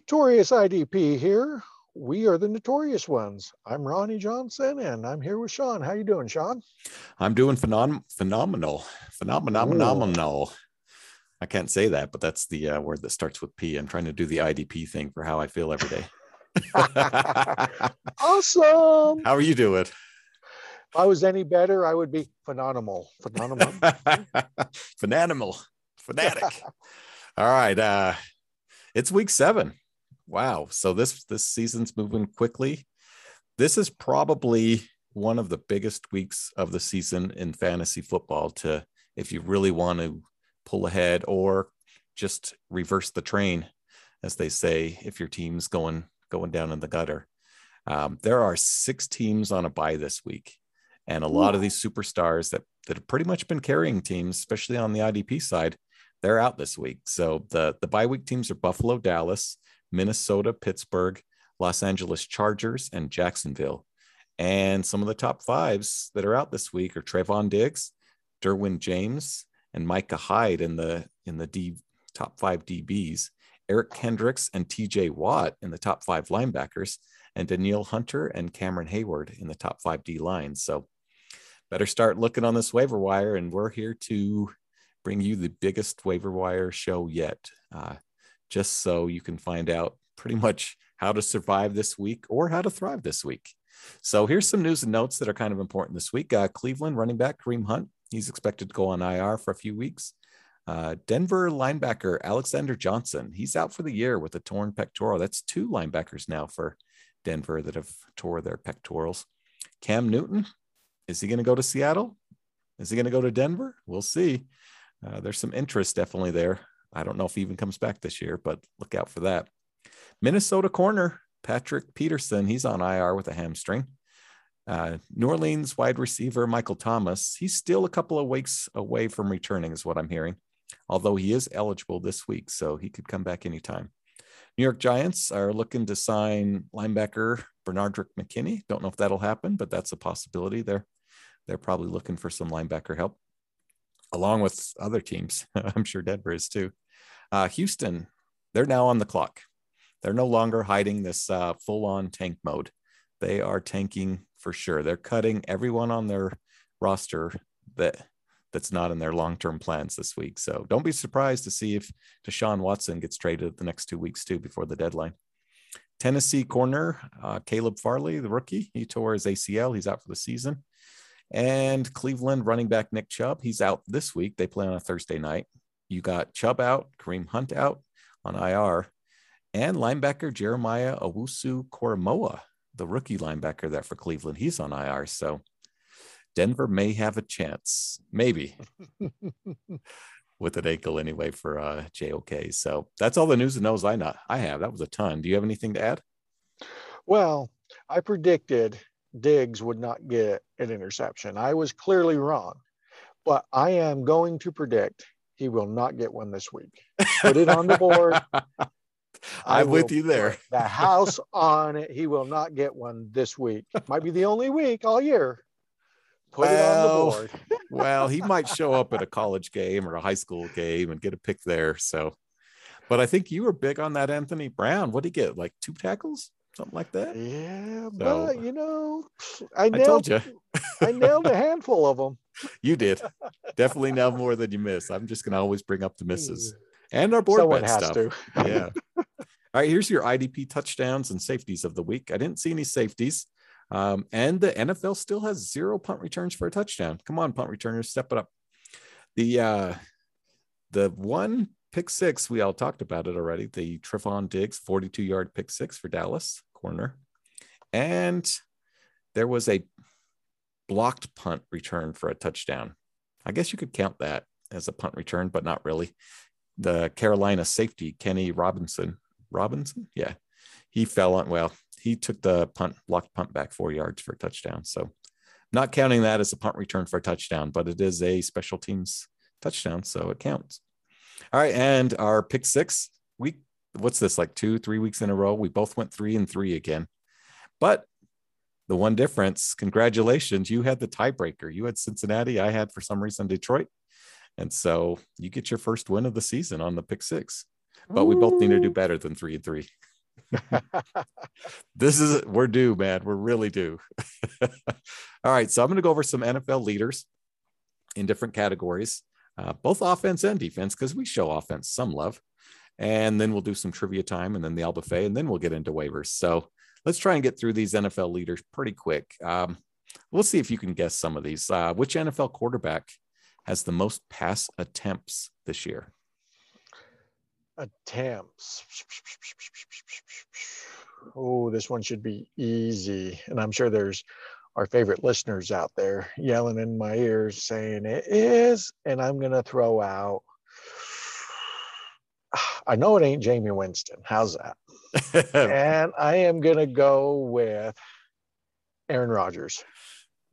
Notorious IDP here. We are the notorious ones. I'm Ronnie Johnson, and I'm here with Sean. How you doing, Sean? I'm doing phenom- phenomenal, phenomenal, phenomenal. I can't say that, but that's the uh, word that starts with P. I'm trying to do the IDP thing for how I feel every day. awesome. How are you doing? If I was any better, I would be phenomenal. Phenomenal. Phenomenal. Fanatic. All right. Uh it's week seven. Wow. So this this season's moving quickly. This is probably one of the biggest weeks of the season in fantasy football to if you really want to pull ahead or just reverse the train, as they say, if your team's going going down in the gutter. Um, there are six teams on a bye this week, and a lot of these superstars that that have pretty much been carrying teams, especially on the IDP side, they're out this week. So the the bye week teams are Buffalo, Dallas, Minnesota, Pittsburgh, Los Angeles Chargers, and Jacksonville. And some of the top fives that are out this week are Trevon Diggs, Derwin James, and Micah Hyde in the in the D top five DBs. Eric Kendricks and TJ Watt in the top five linebackers, and Danielle Hunter and Cameron Heyward in the top five D lines. So better start looking on this waiver wire. And we're here to bring you the biggest waiver wire show yet, uh, just so you can find out pretty much how to survive this week or how to thrive this week. So here's some news and notes that are kind of important this week. Uh, Cleveland running back Kareem Hunt, he's expected to go on IR for a few weeks. Uh, Denver linebacker Alexander Johnson, he's out for the year with a torn pectoral. That's two linebackers now for Denver that have tore their pectorals. Cam Newton, is he going to go to Seattle? Is he going to go to Denver? We'll see. Uh, there's some interest definitely there. I don't know if he even comes back this year, but look out for that. Minnesota corner Patrick Peterson, he's on IR with a hamstring. Uh, New Orleans wide receiver Michael Thomas, he's still a couple of weeks away from returning, is what I'm hearing, although he is eligible this week, so he could come back anytime. New York Giants are looking to sign linebacker Benardrick McKinney. Don't know if that'll happen, but that's a possibility. They're they're probably looking for some linebacker help along with other teams. I'm sure Denver is too. Uh, Houston, they're now on the clock. They're no longer hiding this uh, full on tank mode. They are tanking for sure. They're cutting everyone on their roster that that's not in their long term plans this week. So don't be surprised to see if Deshaun Watson gets traded the next two weeks too before the deadline. Tennessee corner uh, Caleb Farley, the rookie, he tore his ACL. He's out for the season. And Cleveland running back Nick Chubb, he's out this week. They play on a Thursday night. You got Chubb out, Kareem Hunt out on IR, and linebacker Jeremiah Owusu Koramoah, the rookie linebacker there for Cleveland, he's on IR. So Denver may have a chance, maybe, with an ankle anyway for uh, JOK. So that's all the news and knows I not I have. That was a ton. Do you have anything to add? Well, I predicted Diggs would not get an interception. I was clearly wrong, but I am going to predict he will not get one this week. Put it on the board. I'm with you there. the house on it. He will not get one this week. Might be the only week all year. Put well, it on the board. well, he might show up at a college game or a high school game and get a pick there. So, but I think you were big on that Anthony Brown. What did he get? Like two tackles? Something like that. Yeah, so, but you know, I, nailed, I told you, I nailed a handful of them. You did definitely nailed more than you miss. I'm just gonna always bring up the misses and our board Someone bet stuff. To. yeah. All right, here's your IDP touchdowns and safeties of the week. I didn't see any safeties. Um, and the NFL still has zero punt returns for a touchdown. Come on, punt returners, step it up. The uh the one pick six, we all talked about it already. The Trevon Diggs 42 yard pick six for Dallas corner. And there was a blocked punt return for a touchdown. I guess you could count that as a punt return, but not really. The Carolina safety, Kenny Robinson, Robinson, yeah, he fell on, well, he took the punt, blocked punt back four yards for a touchdown. So, not counting that as a punt return for a touchdown, but it is a special teams touchdown, so it counts. All right, and our pick six, we what's this like two, three weeks in a row? We both went three and three again. But the one difference, congratulations, you had the tiebreaker. You had Cincinnati. I had for some reason Detroit. And so you get your first win of the season on the pick six. But we both need to do better than three and three. this is we're due, man. We're really due. All right, so I'm going to go over some NFL leaders in different categories, uh, both offense and defense, because we show offense some love. And then we'll do some trivia time, and then the Albuffet, and then we'll get into waivers. So let's try and get through these NFL leaders pretty quick. Um, we'll see if you can guess some of these. Uh, which NFL quarterback has the most pass attempts this year? Attempts. Oh, this one should be easy. And I'm sure there's our favorite listeners out there yelling in my ears saying it is. And I'm going to throw out, I know it ain't Jameis Winston. How's that? and I am going to go with Aaron Rodgers.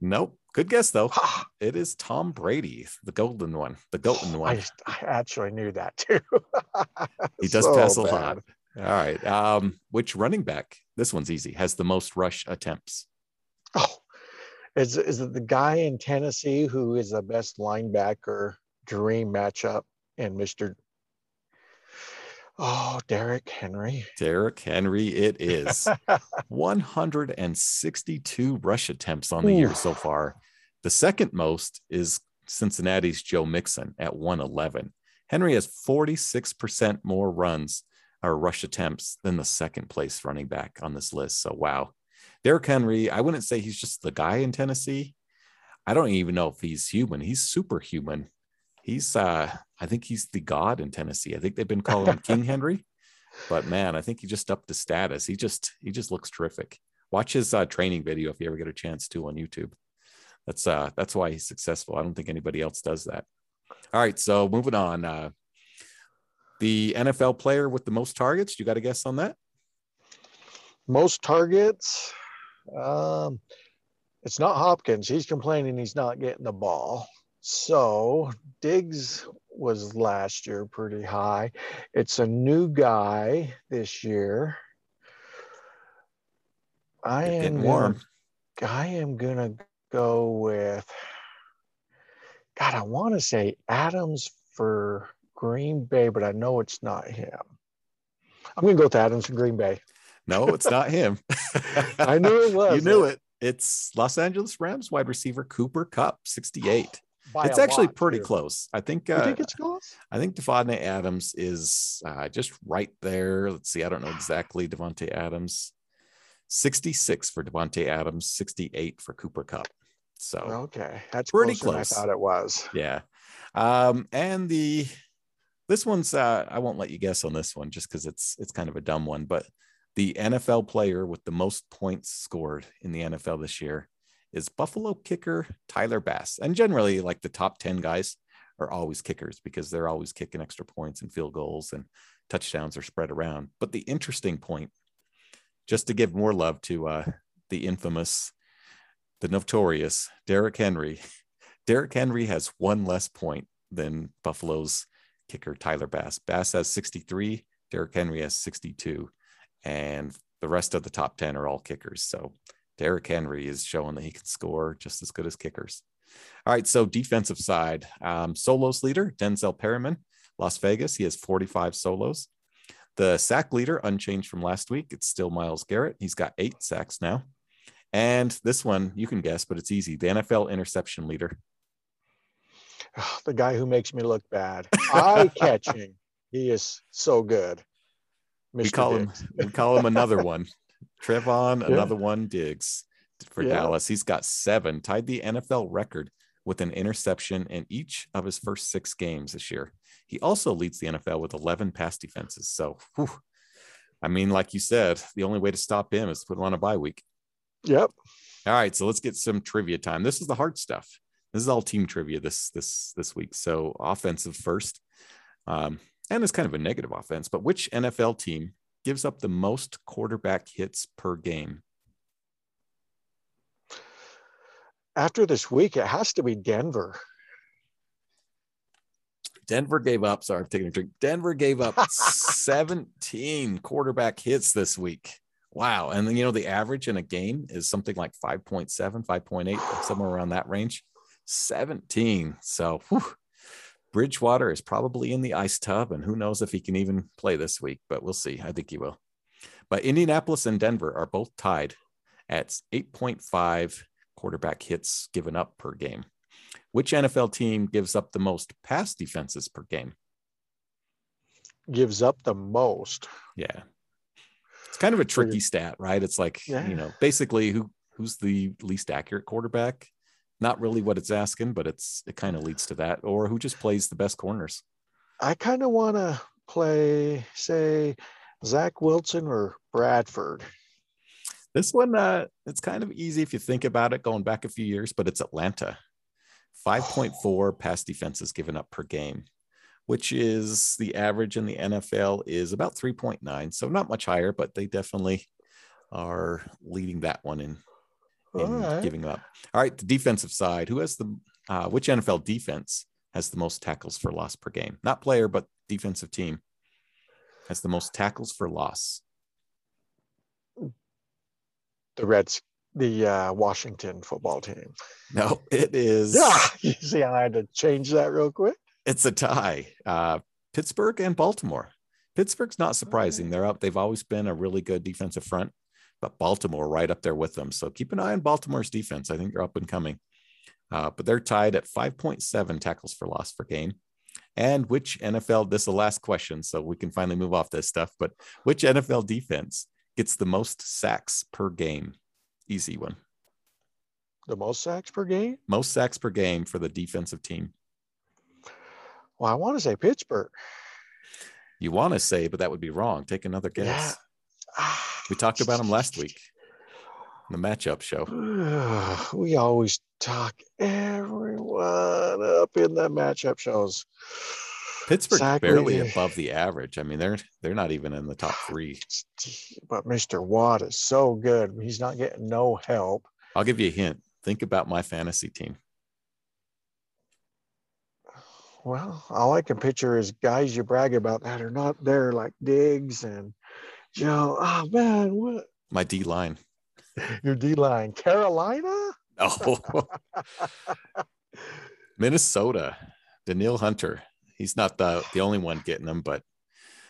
Nope. Good guess though. it is Tom Brady, the golden one, the golden one. I, I actually knew that too. he does so pass a bad. lot. All right. Um, which running back? This one's easy. Has the most rush attempts? Oh, is is it the guy in Tennessee who is the best linebacker dream matchup and Mister Oh, Derrick Henry. Derrick Henry, it is 162 rush attempts on the Ooh. year so far. The second most is Cincinnati's Joe Mixon at 111. Henry has 46% more runs or rush attempts than the second place running back on this list. So, wow. Derrick Henry, I wouldn't say he's just the guy in Tennessee. I don't even know if he's human. He's superhuman he's uh I think he's the god in Tennessee. I think they've been calling him King Henry, but man, I think he just upped the status. He just he just looks terrific. Watch his uh, training video if you ever get a chance to on YouTube. That's uh that's why he's successful. I don't think anybody else does that. All right, so moving on. Uh, the NFL player with the most targets. You got a guess on that? Most targets. Um, it's not Hopkins. He's complaining he's not getting the ball. So Diggs was last year pretty high. It's a new guy this year. I am warm. Gonna, I am gonna go with God, I want to say Adams for Green Bay, but I know it's not him. I'm gonna go with Adams for Green Bay. No, it's not him. I knew it was. You knew it. It's Los Angeles Rams wide receiver Cooper Kupp, 68 it's actually pretty too. close. I think. Uh, think it's close? I think Davante Adams is uh, just right there. Let's see. I don't know exactly Davante Adams. 66 for Davante Adams, 68 for Cooper Kupp. So okay, that's pretty close. I thought it was. Yeah, um, and the this one's uh, I won't let you guess on this one just because it's it's kind of a dumb one, but the NFL player with the most points scored in the NFL this year is Buffalo kicker Tyler Bass. And generally, like the top 10 guys are always kickers because they're always kicking extra points and field goals and touchdowns are spread around. But the interesting point, just to give more love to uh, the infamous, the notorious Derrick Henry, Derrick Henry has one less point than Buffalo's kicker Tyler Bass. Bass has 63, Derrick Henry has 62, and the rest of the top 10 are all kickers. So Derrick Henry is showing that he can score just as good as kickers. All right, so defensive side, um, solos leader Denzel Perryman, Las Vegas. He has 45 solos. The sack leader, unchanged from last week, it's still Myles Garrett. He's got eight sacks now. And this one, you can guess, but it's easy. The NFL interception leader. Oh, the guy who makes me look bad. Eye catching. He is so good. Mr. We call Diggs. him. We call him another one. Trevon, yeah. another one, Diggs for yeah. Dallas. He's got seven, tied the NFL record with an interception in each of his first six games this year. He also leads the NFL with 11 pass defenses. So, whew, I mean, like you said, the only way to stop him is to put him on a bye week. Yep. All right, so let's get some trivia time. This is the hard stuff. This is all team trivia this this this week. So offensive first, um, and it's kind of a negative offense. But which NFL team gives up the most quarterback hits per game? After this week, it has to be Denver. Denver gave up. Sorry, I'm taking a drink. Denver gave up 17 quarterback hits this week. Wow. And then, you know, the average in a game is something like 5.7, 5.8, somewhere around that range. 17. So, whew, Bridgewater is probably in the ice tub, and who knows if he can even play this week, but we'll see. I think he will. But Indianapolis and Denver are both tied at 8.5 quarterback hits given up per game. Which NFL team gives up the most pass defenses per game? Gives up the most. Yeah. It's kind of a tricky stat, right? It's like, yeah. you know, basically who who's the least accurate quarterback? Not really what it's asking, but it's it kind of leads to that. Or who just plays the best corners? I kind of want to play, say, Zach Wilson or Bradford. This one, uh, it's kind of easy if you think about it going back a few years, but it's Atlanta. 5.4 pass defenses given up per game, which is the average in the NFL is about 3.9. So not much higher, but they definitely are leading that one in, in right. giving up. All right, the defensive side. Who has the uh, which NFL defense has the most tackles for loss per game? Not player, but defensive team has the most tackles for loss. The Reds the uh, Washington football team. No, it is. Yeah, you see, I had to change that real quick. It's a tie. Uh, Pittsburgh and Baltimore. Pittsburgh's not surprising. They're up. They've always been a really good defensive front, but Baltimore right up there with them. So keep an eye on Baltimore's defense. I think they're up and coming. Uh, but they're tied at 5.7 tackles for loss per game. And which NFL, this is the last question, so we can finally move off this stuff, but which NFL defense gets the most sacks per game? Easy one. The most sacks per game? Most sacks per game for the defensive team. Well, I want to say Pittsburgh. You want to say, but that would be wrong. Take another guess. Yeah. We talked about them last week. In the matchup show. we always talk everyone up in the matchup shows. Pittsburgh exactly. barely above the average. I mean, they're they're not even in the top three. But Mr. Watt is so good. He's not getting no help. I'll give you a hint. Think about my fantasy team. Well, all I can picture is guys you brag about that are not there, like Diggs and Joe. Oh man, what? My D line. Your D line, Carolina. Oh, Minnesota. Danielle Hunter he's not the the only one getting them, but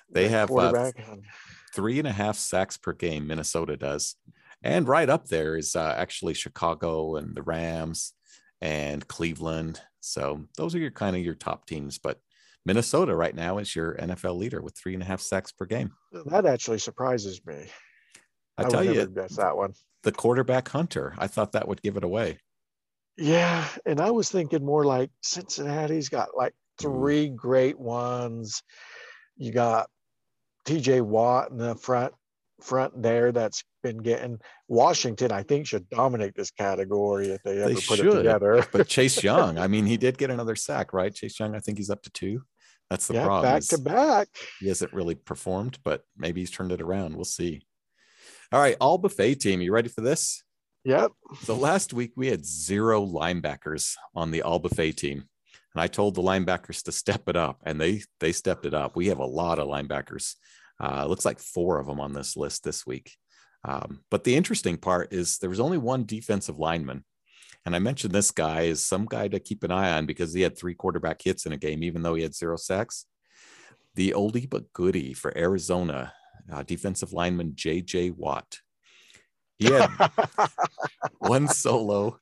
they have uh, three and a half sacks per game. Minnesota does, and right up there is uh, actually Chicago and the Rams and Cleveland. So those are your kind of your top teams, but Minnesota right now is your NFL leader with three and a half sacks per game. That actually surprises me. I, I tell you, guess that one. The quarterback hunter. I thought that would give it away. Yeah, and I was thinking more like Cincinnati's got like mm-hmm. three great ones. You got TJ Watt in the front front there that's been getting Washington, I think, should dominate this category if they ever they put should. it together. but Chase Young, I mean, he did get another sack, right? Chase Young, I think he's up to two. That's the yeah, problem. Back to back. He hasn't really performed, but maybe he's turned it around. We'll see. All right, all buffet team. You ready for this? Yep. So last week we had zero linebackers on the all buffet team. And I told the linebackers to step it up, and they they stepped it up. We have a lot of linebackers. Uh, looks like four of them on this list this week. Um, but the interesting part is there was only one defensive lineman. And I mentioned this guy is some guy to keep an eye on because he had three quarterback hits in a game, even though he had zero sacks. The oldie but goodie for Arizona, uh, defensive lineman J.J. Watt. He had one solo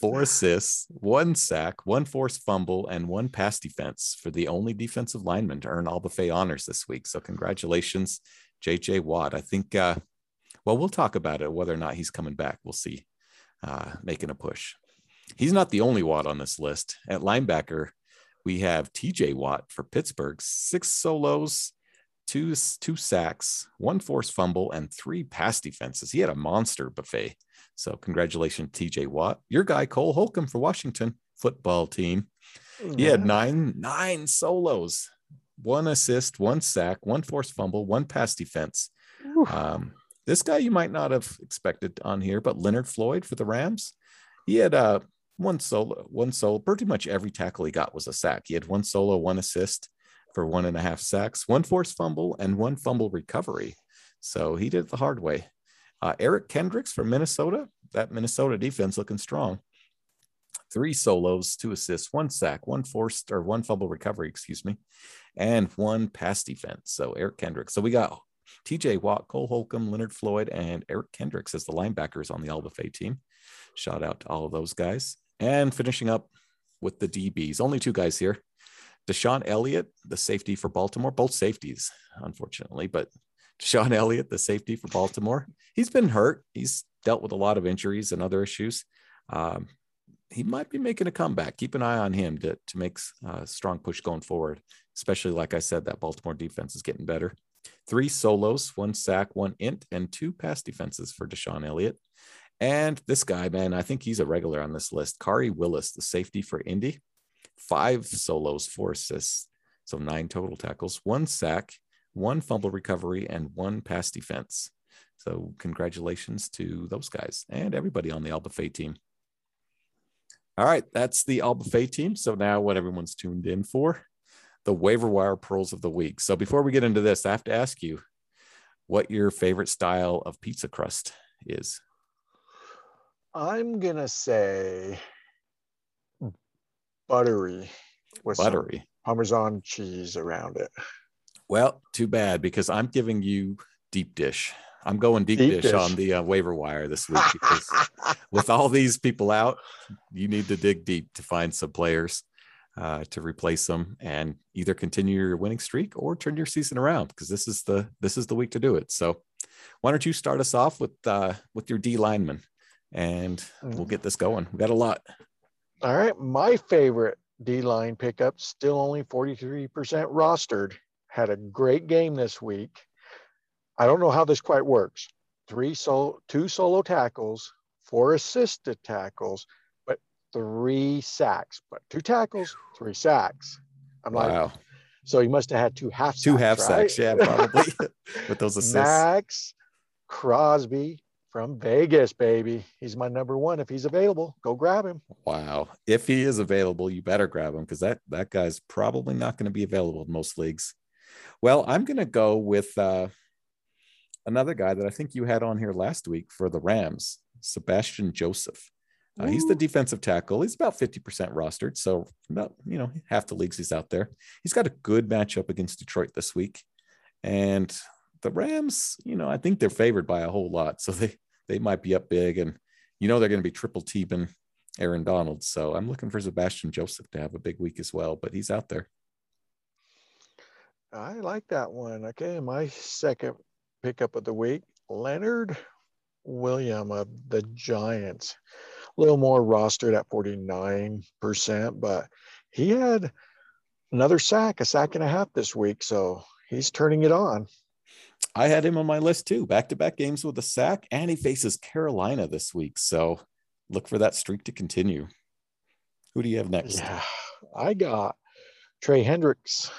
four assists, one sack, one forced fumble, and one pass defense for the only defensive lineman to earn all buffet honors this week. So congratulations, JJ Watt. I think, uh, well, we'll talk about it, whether or not he's coming back. We'll see, uh, making a push. He's not the only Watt on this list. At linebacker, we have TJ Watt for Pittsburgh, six solos, two, two sacks, one forced fumble, and three pass defenses. He had a monster buffet. So congratulations, TJ Watt. Your guy, Cole Holcomb for Washington football team. He had nine, nine solos, one assist, one sack, one forced fumble, one pass defense. Um, this guy you might not have expected on here, but Leonard Floyd for the Rams. He had uh, one solo, one solo. Pretty much every tackle he got was a sack. He had one solo, one assist for one and a half sacks, one forced fumble, and one fumble recovery. So he did it the hard way. Uh, Eric Kendricks from Minnesota, that Minnesota defense looking strong. Three solos, two assists, one sack, one forced or one fumble recovery, excuse me, and one pass defense. So Eric Kendricks. So we got TJ Watt, Cole Holcomb, Leonard Floyd, and Eric Kendricks as the linebackers on the Alba Fay team. Shout out to all of those guys. And finishing up with the DBs, only two guys here. DeShon Elliott, the safety for Baltimore, both safeties, unfortunately, but DeShon Elliott, the safety for Baltimore, he's been hurt. He's dealt with a lot of injuries and other issues. Um, he might be making a comeback. Keep an eye on him to, to make a strong push going forward, especially like I said, that Baltimore defense is getting better. Three solos, one sack, one int, and two pass defenses for DeShon Elliott. And this guy, man, I think he's a regular on this list. Khari Willis, the safety for Indy, five solos, four assists. So nine total tackles, one sack, one fumble recovery, and one pass defense. So congratulations to those guys and everybody on the Alba Fay team. All right, that's the Alba Fay team. So now what everyone's tuned in for, the waiver wire pearls of the week. So before we get into this, I have to ask you what your favorite style of pizza crust is. I'm gonna say buttery with buttery Parmesan cheese around it. Well, too bad because I'm giving you deep dish. I'm going deep, deep dish, dish, on the uh, waiver wire this week because with all these people out, you need to dig deep to find some players uh, to replace them and either continue your winning streak or turn your season around because this is the this is the week to do it. So, why don't you start us off with uh, with your D lineman, and we'll mm. get this going. We got a lot. All right, my favorite D line pickup still only 43% rostered. Had a great game this week I don't know how this quite works. Three solo, two solo tackles, four assisted tackles, three sacks. But two tackles, three sacks. I'm wow. like, so he must have had two half two half right? sacks, yeah, probably with those assists. Maxx Crosby from Vegas, baby. He's my number one. If he's available, go grab him. Wow. If he is available, you better grab him because that that guy's probably not going to be available in most leagues. Well, I'm going to go with uh, another guy that I think you had on here last week for the Rams, Sebastian Joseph. Uh, he's the defensive tackle. He's about 50% rostered. So about, you know, half the leagues he's out there. He's got a good matchup against Detroit this week. And the Rams, you know, I think they're favored by a whole lot. So they, they might be up big and, you know, they're going to be triple teaming Aaron Donald. So I'm looking for Sebastian Joseph to have a big week as well, but he's out there. I like that one. Okay. My second pickup of the week, Leonard William of the Giants. A little more rostered at 49%, but he had another sack, a sack and a half this week. So he's turning it on. I had him on my list too. Back to back games with a sack, and he faces Carolina this week. So look for that streak to continue. Who do you have next? Yeah, I got Trey Hendricks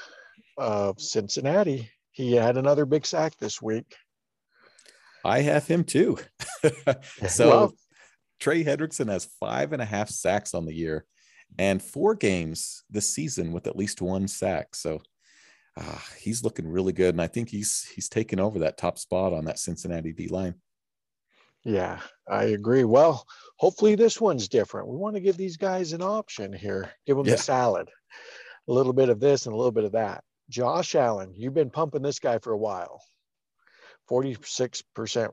of Cincinnati he had another big sack this week. I have him too. so well, Trey Hendrickson has five and a half sacks on the year and four games this season with at least one sack. So uh, he's looking really good. And I think he's he's taken over that top spot on that Cincinnati D line. Yeah, I agree. Well, hopefully this one's different. We want to give these guys an option here. Give them yeah. the salad. A little bit of this and a little bit of that. Josh Allen, you've been pumping this guy for a while. 46%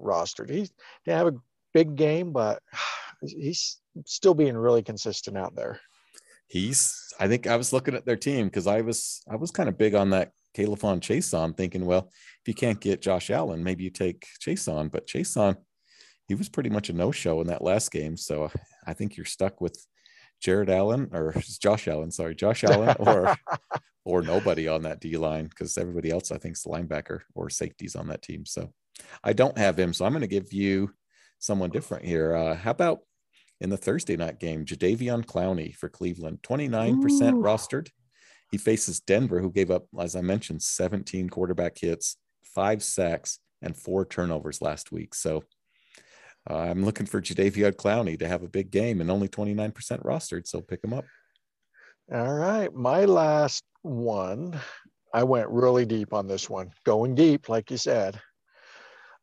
rostered. He didn't have a big game, but he's still being really consistent out there. He's I think I was looking at their team because I was I was kind of big on that K'Lavon Chaisson, thinking, well, if you can't get Josh Allen, maybe you take Chaisson. But Chaisson, he was pretty much a no-show in that last game. So uh, I think you're stuck with Jared Allen or Josh Allen, sorry, Josh Allen or or nobody on that D line because everybody else I think is linebacker or safeties on that team. So I don't have him. So I'm going to give you someone different here. Uh, how about in the Thursday night game, Jadeveon Clowney for Cleveland, 29% Ooh. rostered. He faces Denver, who gave up, as I mentioned, 17 quarterback hits, five sacks, and four turnovers last week. So uh, I'm looking for Jadeveon Clowney to have a big game and only 29% rostered. So pick him up. All right. My last one, I went really deep on this one, going deep, like you said.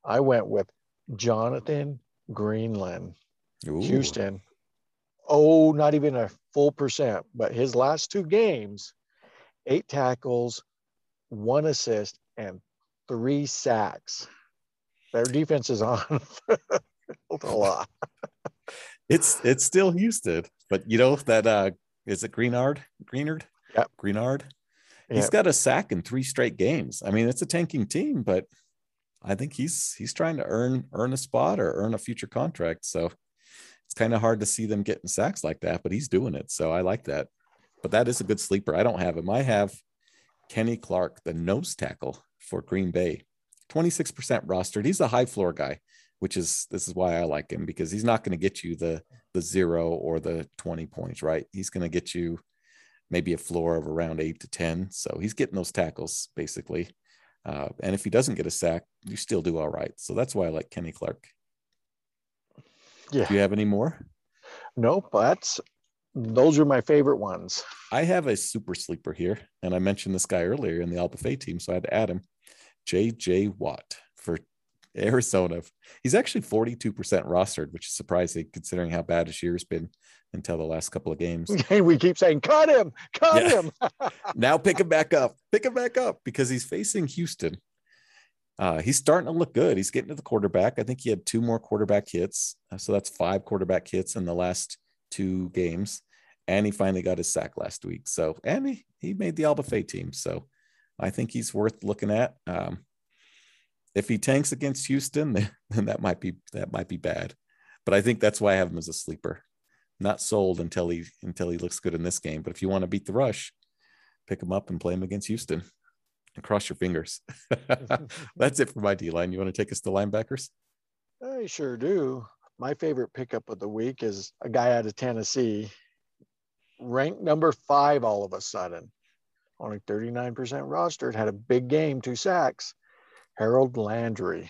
I went with Jonathan Greenland, Ooh. Houston. Oh, not even a full percent, but his last two games, eight tackles, one assist, and three sacks. Their defense is on a lot. it's it's still Houston, but you know that uh is it Greenard? Greenard? Yep. Greenard. He's got a sack in three straight games. I mean, it's a tanking team, but I think he's he's trying to earn earn a spot or earn a future contract. So it's kind of hard to see them getting sacks like that, but he's doing it. So I like that. But that is a good sleeper. I don't have him. I have Kenny Clark, the nose tackle for Green Bay. 26% rostered. He's a high floor guy, which is this is why I like him because he's not going to get you the the zero or the 20 points, right? He's going to get you maybe a floor of around eight to 10. So he's getting those tackles basically. Uh, and if he doesn't get a sack, you still do all right. So that's why I like Kenny Clark. Yeah. Do you have any more? Nope. That's those are my favorite ones. I have a super sleeper here, and I mentioned this guy earlier in the Alba Fay team, so I had to add him. JJ Watt for Arizona. He's actually 42% rostered, which is surprising considering how bad his year's been until the last couple of games. we keep saying, cut him, cut Yeah. him. now pick him back up, pick him back up because he's facing Houston. Uh, he's starting to look good. He's getting to the quarterback. I think he had two more quarterback hits. Uh, So that's five quarterback hits in the last two games. And he finally got his sack last week. So, and he, he made the Alba Fay team. So I think he's worth looking at. Um, if he tanks against Houston, then, then that might be that might be bad. But I think that's why I have him as a sleeper. Not sold until he until he looks good in this game. But if you want to beat the rush, pick him up and play him against Houston. And cross your fingers. that's it for my D line. You want to take us to linebackers? I sure do. My favorite pickup of the week is a guy out of Tennessee, ranked number five all of a sudden, only 39% rostered, had a big game, two sacks. Harold Landry.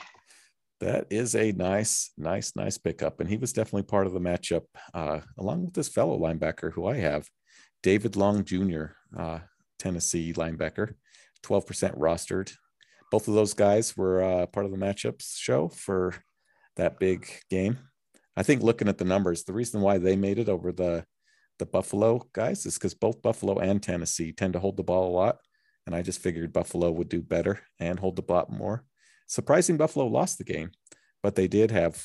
That is a nice, nice, nice pickup. And he was definitely part of the matchup, uh, along with this fellow linebacker who I have, David Long Jr., uh, Tennessee linebacker, 12% rostered. Both of those guys were uh, part of the matchups show for that big game. I think looking at the numbers, the reason why they made it over the the Buffalo guys is because both Buffalo and Tennessee tend to hold the ball a lot. And I just figured Buffalo would do better and hold the ball more. Surprising Buffalo lost the game, but they did have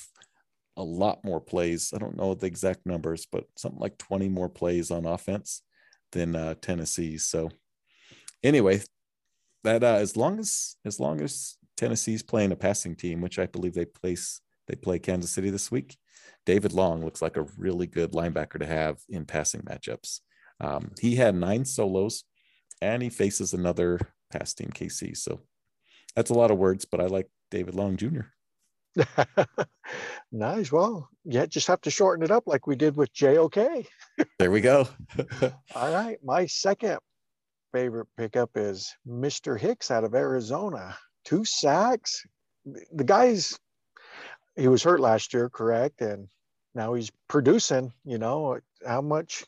a lot more plays. I don't know the exact numbers, but something like 20 more plays on offense than uh, Tennessee. So anyway, that uh, as long as as long as Tennessee's playing a passing team, which I believe they place they play Kansas City this week, David Long looks like a really good linebacker to have in passing matchups. Um, he had nine solos, and he faces another pass team KC. So that's a lot of words, but I like David Long Jr. nice. Well, yeah, just have to shorten it up like we did with JOK. There we go. All right. My second favorite pickup is Mr. Hicks out of Arizona. Two sacks. The guy's, he was hurt last year, correct? And now he's producing, you know, how much?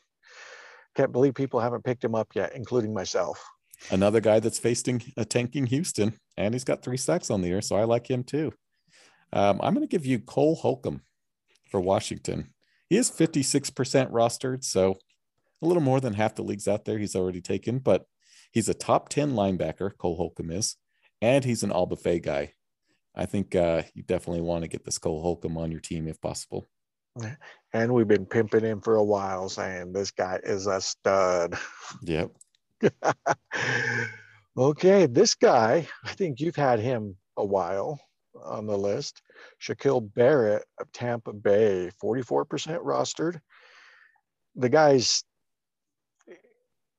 Can't believe people haven't picked him up yet, including myself. Another guy that's facing a tanking Houston, and he's got three sacks on the year, so I like him too. Um, I'm going to give you Cole Holcomb for Washington. He is 56% rostered, so a little more than half the leagues out there he's already taken, but he's a top 10 linebacker, Cole Holcomb is, and he's an All Buffet guy. I think uh, you definitely want to get this Cole Holcomb on your team if possible. And we've been pimping him for a while, saying this guy is a stud. Yep. okay, this guy, I think you've had him a while on the list. Shaquil Barrett of Tampa Bay, 44% rostered. The guy's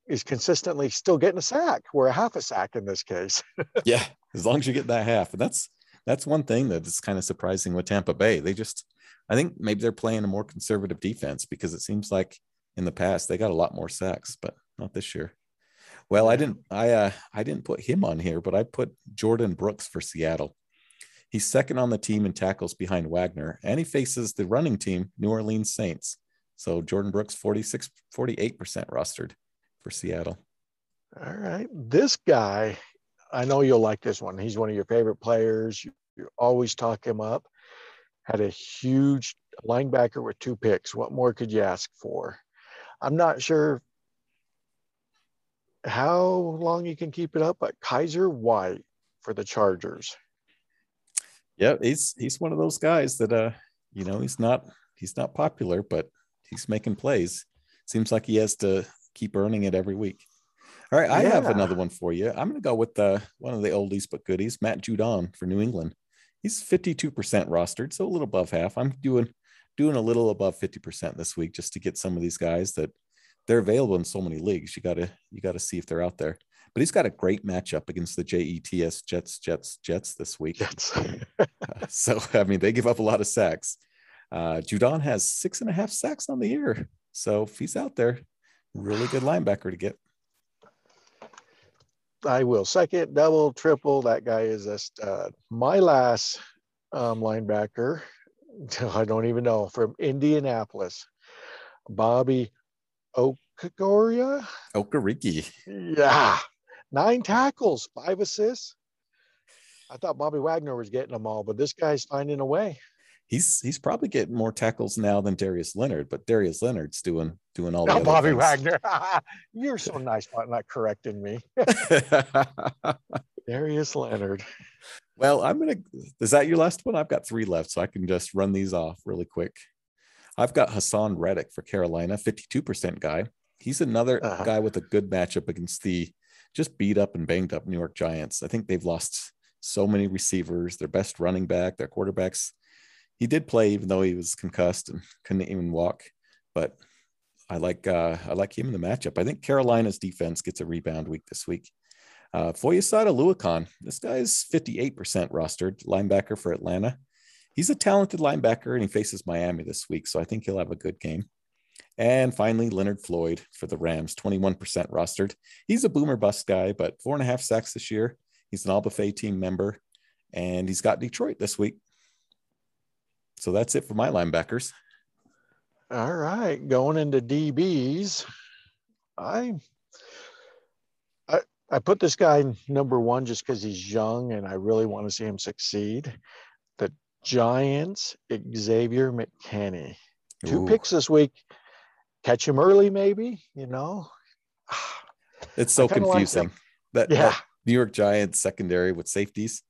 is consistently still getting a sack. We're a half a sack in this case. yeah, as long as you get that half. And that's that's one thing that is kind of surprising with Tampa Bay. They just I think maybe they're playing a more conservative defense because it seems like in the past they got a lot more sacks, but not this year. Well, I didn't I uh I didn't put him on here, but I put Jordyn Brooks for Seattle. He's second on the team in tackles behind Wagner, and he faces the running team, New Orleans Saints. So Jordyn Brooks 46 48% rostered for Seattle. All right. This guy, I know you'll like this one. He's one of your favorite players. You, you always talk him up. Had a huge linebacker with two picks. What more could you ask for? I'm not sure how long you can keep it up, but Kyzir White, for the Chargers. Yeah, he's he's one of those guys that uh, you know, he's not he's not popular, but he's making plays. Seems like he has to keep earning it every week. All right, I yeah. have another one for you. I'm going to go with uh, one of the oldies but goodies, Matt Judon for New England. He's 52% rostered, so a little above half. I'm doing doing a little above 50% this week just to get some of these guys that they're available in so many leagues. You got to you got to see if they're out there. But he's got a great matchup against the Jets Jets Jets Jets this week. Jets. uh, so I mean, they give up a lot of sacks. Uh, Judon has six and a half sacks on the year. So if he's out there, really good linebacker to get. I will second, double, triple. That guy is a stud. My last um, linebacker, I don't even know, from Indianapolis, Bobby Okagoria. Okereke. Yeah. Nine tackles, five assists. I thought Bobby Wagner was getting them all, but this guy's finding a way. He's he's probably getting more tackles now than Darius Leonard, but Darius Leonard's doing doing all. the oh, Bobby things. Wagner, you're so nice about not correcting me. Darius Leonard. Well, I'm gonna. Is that your last one? I've got three left, so I can just run these off really quick. I've got Haason Reddick for Carolina, 52% guy. He's another uh-huh. guy with a good matchup against the just beat up and banged up New York Giants. I think they've lost so many receivers, their best running back, their quarterbacks. He did play even though he was concussed and couldn't even walk. But I like uh, I like him in the matchup. I think Carolina's defense gets a rebound week this week. Uh, Foyesade Oluokun, this guy is 58% rostered, linebacker for Atlanta. He's a talented linebacker and he faces Miami this week, so I think he'll have a good game. And finally, Leonard Floyd for the Rams, 21% rostered. He's a boomer bust guy, but four and a half sacks this year. He's an All Buffet team member, and he's got Detroit this week. So that's it for my linebackers. All right, going into DBs, I I, put this guy number one just because he's young and I really want to see him succeed. The Giants, Xavier McKinney. Two Ooh. picks this week catch him early, maybe, you know. It's so confusing. Like that, yeah. That New York Giants secondary with safeties.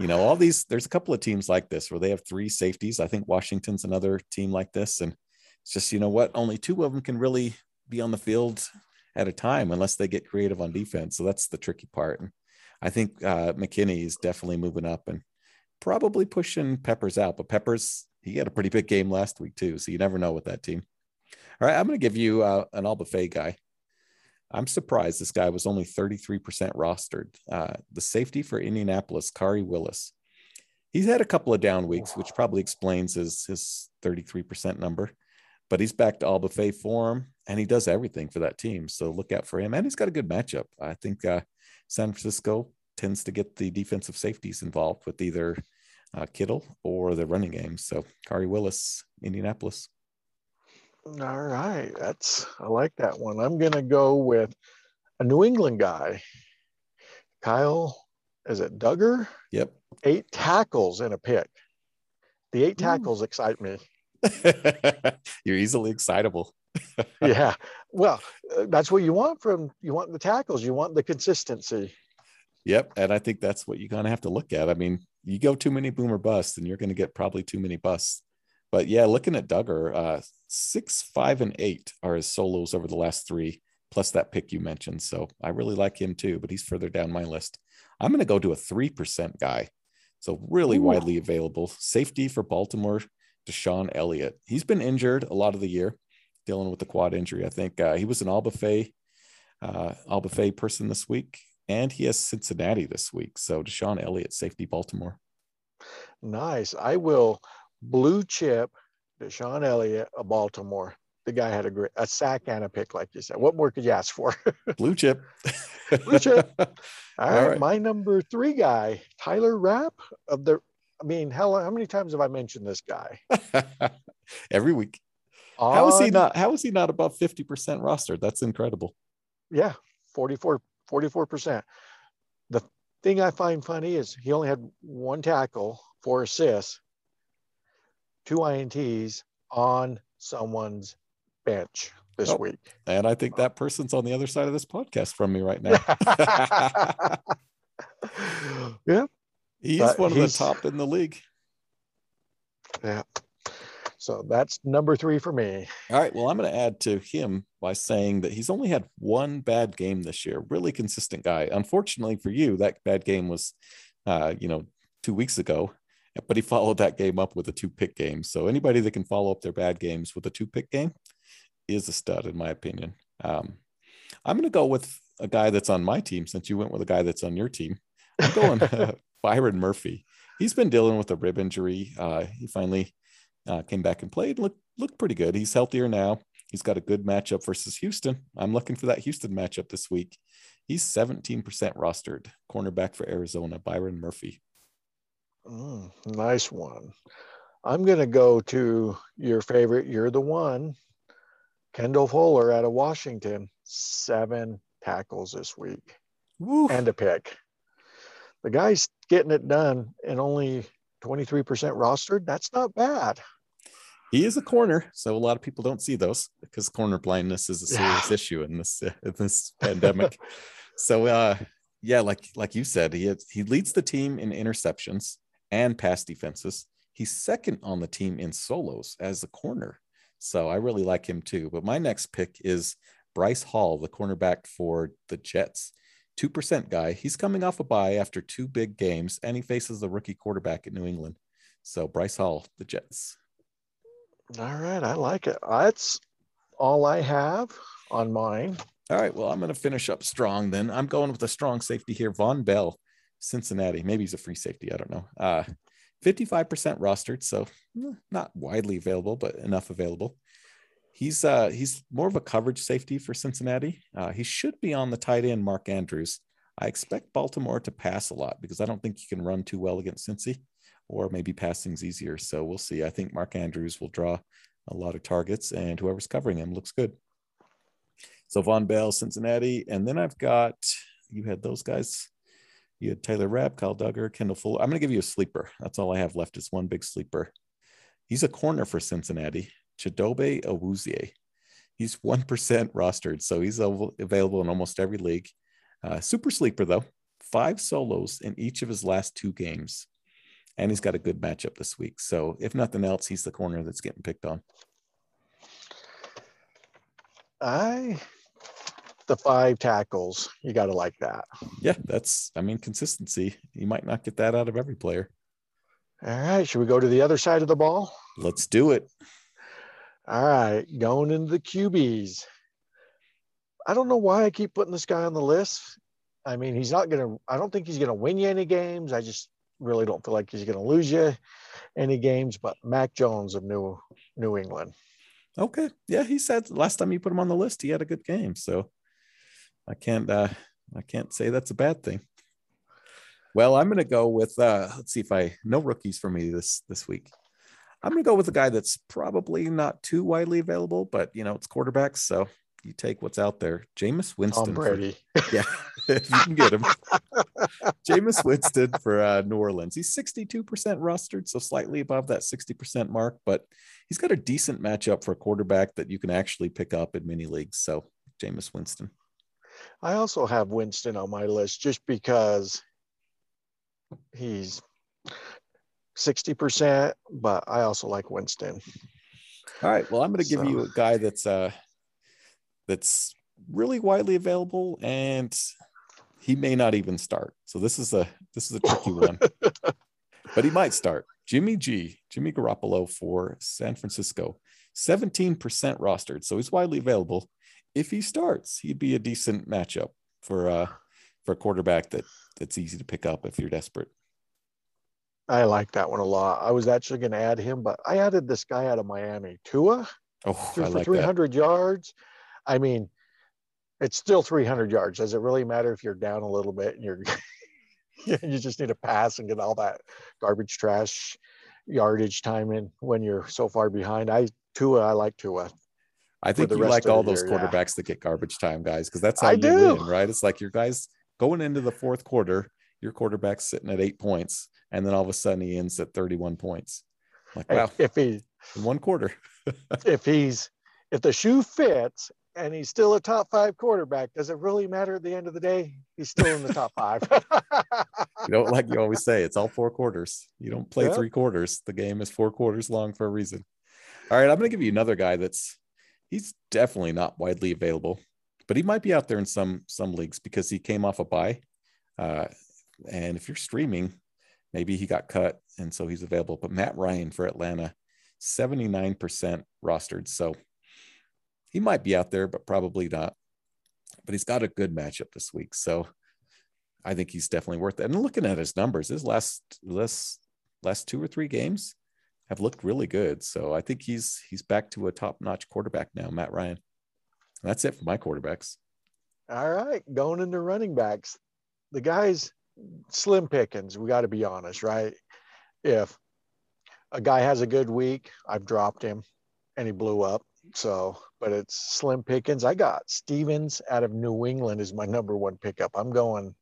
You know, all these, there's a couple of teams like this where they have three safeties. I think Washington's another team like this. And it's just, you know what, only two of them can really be on the field at a time unless they get creative on defense. So that's the tricky part. And I think uh, McKinney is definitely moving up and probably pushing Peppers out. But Peppers, he had a pretty big game last week too. So you never know with that team. All right, I'm going to give you uh, an All Buffet guy. I'm surprised this guy was only 33% rostered. Uh, the safety for Indianapolis, Khari Willis. He's had a couple of down weeks, which probably explains his, his 33% number, but he's back to all buffet form and he does everything for that team. So look out for him. And he's got a good matchup. I think uh, San Francisco tends to get the defensive safeties involved with either uh, Kittle or the running game. So Khari Willis, Indianapolis. All right, that's I like that one. I'm gonna go with a New England guy, Kyle. Is it Dugger? Yep. Eight tackles in a pick. The eight tackles Ooh. excite me. You're easily excitable. yeah. Well, uh, that's what you want from you want the tackles. You want the consistency. Yep, and I think that's what you're gonna have to look at. I mean, you go too many boomer busts, and you're gonna get probably too many busts. But yeah, looking at Dugger, uh, six, five, and eight are his solos over the last three, plus that pick you mentioned. So I really like him too, but he's further down my list. I'm going to go to a 3% guy. So really Ooh. widely available. Safety for Baltimore, DeShon Elliott. He's been injured a lot of the year, dealing with the quad injury. I think uh, he was an All Buffet, uh, All Buffet person this week, and he has Cincinnati this week. So DeShon Elliott, safety Baltimore. Nice. I will blue chip DeShon Elliott of Baltimore. The guy had a great a sack and a pick, like you said. What more could you ask for? blue chip. blue chip. All, All right, right, my number three guy, Taylor Rapp of the. I mean, how how many times have I mentioned this guy? Every week. On, how is he not? How is he not above fifty percent rostered? That's incredible. Yeah, 44 percent. The thing I find funny is he only had one tackle, four assists, two INTs on someone's bench this oh, week. And I think that person's on the other side of this podcast from me right now. yeah. He's But one of he's- the top in the league. Yeah. So that's number three for me. All right. Well, I'm going to add to him by saying that he's only had one bad game this year. Really consistent guy. Unfortunately for you, that bad game was, uh, you know, two weeks ago, but he followed that game up with a two pick game. So anybody that can follow up their bad games with a two pick game is a stud, in my opinion. Um, I'm going to go with a guy that's on my team since you went with a guy that's on your team. I'm going uh, Byron Murphy. He's been dealing with a rib injury. Uh, he finally uh, came back and played. Looked looked pretty good. He's healthier now. He's got a good matchup versus Houston. I'm looking for that Houston matchup this week. He's 17% rostered. Cornerback for Arizona, Byron Murphy. Mm, nice one. I'm going to go to your favorite. You're the one. Kendall Fuller out of Washington. Seven tackles this week Woo. and a pick. The guy's getting it done and only 23% rostered. That's not bad. He is a corner, so a lot of people don't see those because corner blindness is a serious Yeah. issue in this in this pandemic. so, uh, yeah, like like you said, he he leads the team in interceptions and pass defenses. He's second on the team in solos as a corner, so I really like him too. But my next pick is Bryce Hall, the cornerback for the Jets. 2% guy. He's coming off a bye after two big games, and he faces the rookie quarterback at New England. So, Bryce Hall, the Jets. All right. I like it. That's all I have on mine. All right. Well, I'm going to finish up strong then. I'm going with a strong safety here. Vonn Bell, Cincinnati. Maybe he's a free safety. I don't know. Uh, 55% rostered. So eh, not widely available, but enough available. He's uh he's more of a coverage safety for Cincinnati. Uh, he should be on the tight end Mark Andrews. I expect Baltimore to pass a lot because I don't think you can run too well against Cincy, or maybe passing's easier. So we'll see. I think Mark Andrews will draw a lot of targets, and whoever's covering him looks good. So Vonn Bell, Cincinnati, and then I've got you had those guys. You had Taylor Rapp, Kyle Dugger, Kendall Fuller. I'm going to give you a sleeper. That's all I have left is one big sleeper. He's a corner for Cincinnati. Chidobe Awuzie. He's 1% rostered, so he's available in almost every league. Uh, super sleeper, though. Five solos in each of his last two games. And he's got a good matchup this week. So, if nothing else, he's the corner that's getting picked on. I, the five tackles, you got to like that. Yeah, that's, I mean, consistency. You might not get that out of every player. All right. Should we go to the other side of the ball? Let's do it. All right. Going into the QBs. I don't know why I keep putting this guy on the list. I mean, he's not going to, I don't think he's going to win you any games. I just really don't feel like he's going to lose you any games. But Mac Jones of New New England. Okay. Yeah, he said last time you put him on the list, he had a good game. So I can't uh I can't say that's a bad thing. Well, I'm gonna go with uh let's see if I no rookies for me this this week. I'm gonna go with a guy that's probably not too widely available, but you know, it's quarterbacks, so you take what's out there. Jameis Winston. Tom for- Brady. yeah, if you can get him. Jameis Winston for uh, New Orleans. He's 62% rostered, so slightly above that 60% mark, but he's got a decent matchup for a quarterback that you can actually pick up in many leagues. So Jameis Winston. I also have Winston on my list just because he's 60%, but I also like Winston. All right. Well, I'm going to give So- you a guy that's uh that's really widely available and he may not even start. So this is a this is a tricky one. but he might start. Jimmy G, Jimmy Garoppolo for San Francisco, 17% rostered. So he's widely available. If he starts, he'd be a decent matchup for uh for a quarterback that that's easy to pick up if you're desperate. I like that one a lot. I was actually going to add him, but I added this guy out of Miami, Tua, Oh, threw I for like that. 300 yards. I mean, it's still 300 yards. Does it really matter if you're down a little bit and you're you just need to pass and get all that garbage trash yardage time in when you're so far behind? I Tua, I like Tua. I think you like all those year, yeah. quarterbacks that get garbage time guys because that's how I you do. win, right? It's like your guys going into the fourth quarter, your quarterback's sitting at eight points, and then all of a sudden he ends at 31 points. Like, wow, If he in one quarter. if he's if the shoe fits and he's still a top five quarterback. Does it really matter at the end of the day? He's still in the top five. you don't like you always say it's all four quarters. You don't play three quarters. The game is four quarters long for a reason. All right, I'm going to give you another guy that's he's definitely not widely available, but he might be out there in some some leagues because he came off a bye. Uh, and if you're streaming, maybe he got cut and so he's available. But Matt Ryan for Atlanta, 79% rostered. So he might be out there, but probably not. But he's got a good matchup this week. So I think he's definitely worth it. And looking at his numbers, his last last last two or three games have looked really good. So I think he's he's back to a top-notch quarterback now, Matt Ryan. And that's it for my quarterbacks. All right, going into running backs. The guys slim pickings, we got to be honest, right? If a guy has a good week, I've dropped him and he blew up. So, but it's slim pickings. I got Stevens out of New England is my number one pickup. I'm going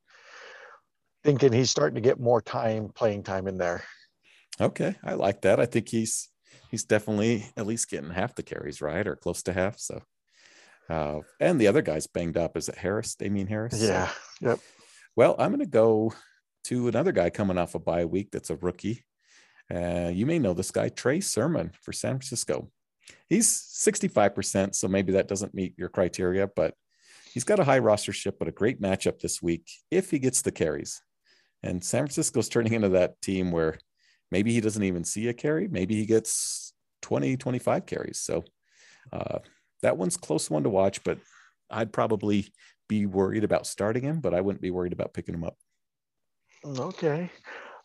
thinking he's starting to get more time, playing time in there. Okay, I like that. I think he's he's definitely at least getting half the carries, right, or close to half. So, uh, and the other guy's banged up. Is it Harris? Damien Harris? Yeah. Yep. Well, I'm going to go to another guy coming off a bye week. That's a rookie. Uh, you may know this guy, Trey Sermon for San Francisco. He's 65%, so maybe that doesn't meet your criteria, but he's got a high rostership, but a great matchup this week if he gets the carries. And San Francisco's turning into that team where maybe he doesn't even see a carry. Maybe he gets 20, 25 carries. So uh, that one's close one to watch, but I'd probably be worried about starting him, but I wouldn't be worried about picking him up. Okay.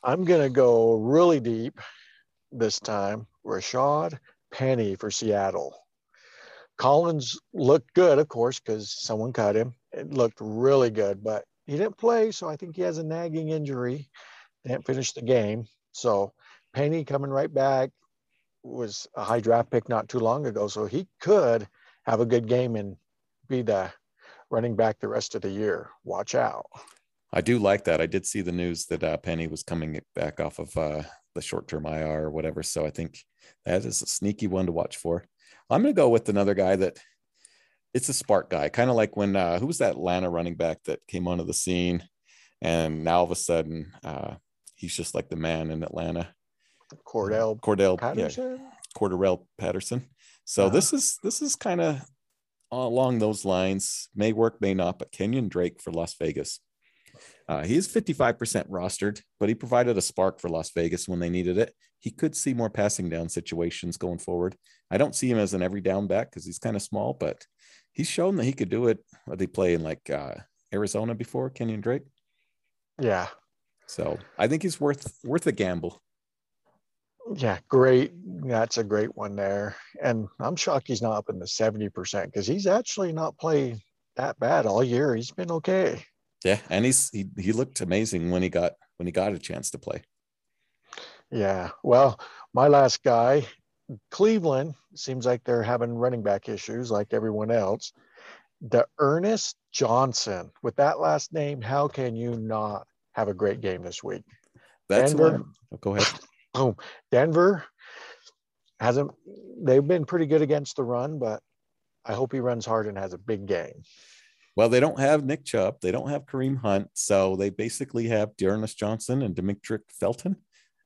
I'm going to go really deep this time. Rashaad Penny for Seattle. Collins looked good, of course, because someone cut him. It looked really good, but he didn't play, so I think he has a nagging injury. Didn't finish the game. So Penny coming right back was a high draft pick not too long ago, so he could have a good game and be the running back the rest of the year. Watch out. I do like that. I did see the news that uh, Penny was coming back off of uh, the short term IR or whatever. So I think that is a sneaky one to watch for. I'm going to go with another guy that it's a spark guy, kind of like when uh, who was that Atlanta running back that came onto the scene, and now all of a sudden uh, he's just like the man in Atlanta. Cordell Cordell Patterson. Yeah, Patterson. So uh-huh. this is this is kind of along those lines. May work, may not. But Kenyan Drake for Las Vegas. Uh, he is 55% rostered, but he provided a spark for Las Vegas when they needed it. He could see more passing down situations going forward. I don't see him as an every down back because he's kind of small, but he's shown that he could do it. What they play in like uh, Arizona before, Kenyan Drake? Yeah. So I think he's worth worth a gamble. Yeah, great. That's a great one there. And I'm shocked he's not up in the 70% because he's actually not played that bad all year. He's been okay. Yeah, and he's he, he looked amazing when he got when he got a chance to play. Yeah. Well, my last guy, Cleveland, seems like they're having running back issues like everyone else. The Ernest Johnson, with that last name, how can you not have a great game this week? That's Denver. Oh, go ahead. Boom. Denver hasn't they've been pretty good against the run, but I hope he runs hard and has a big game. Well, they don't have Nick Chubb. They don't have Kareem Hunt. So they basically have D'Ernest Johnson and Demetric Felton.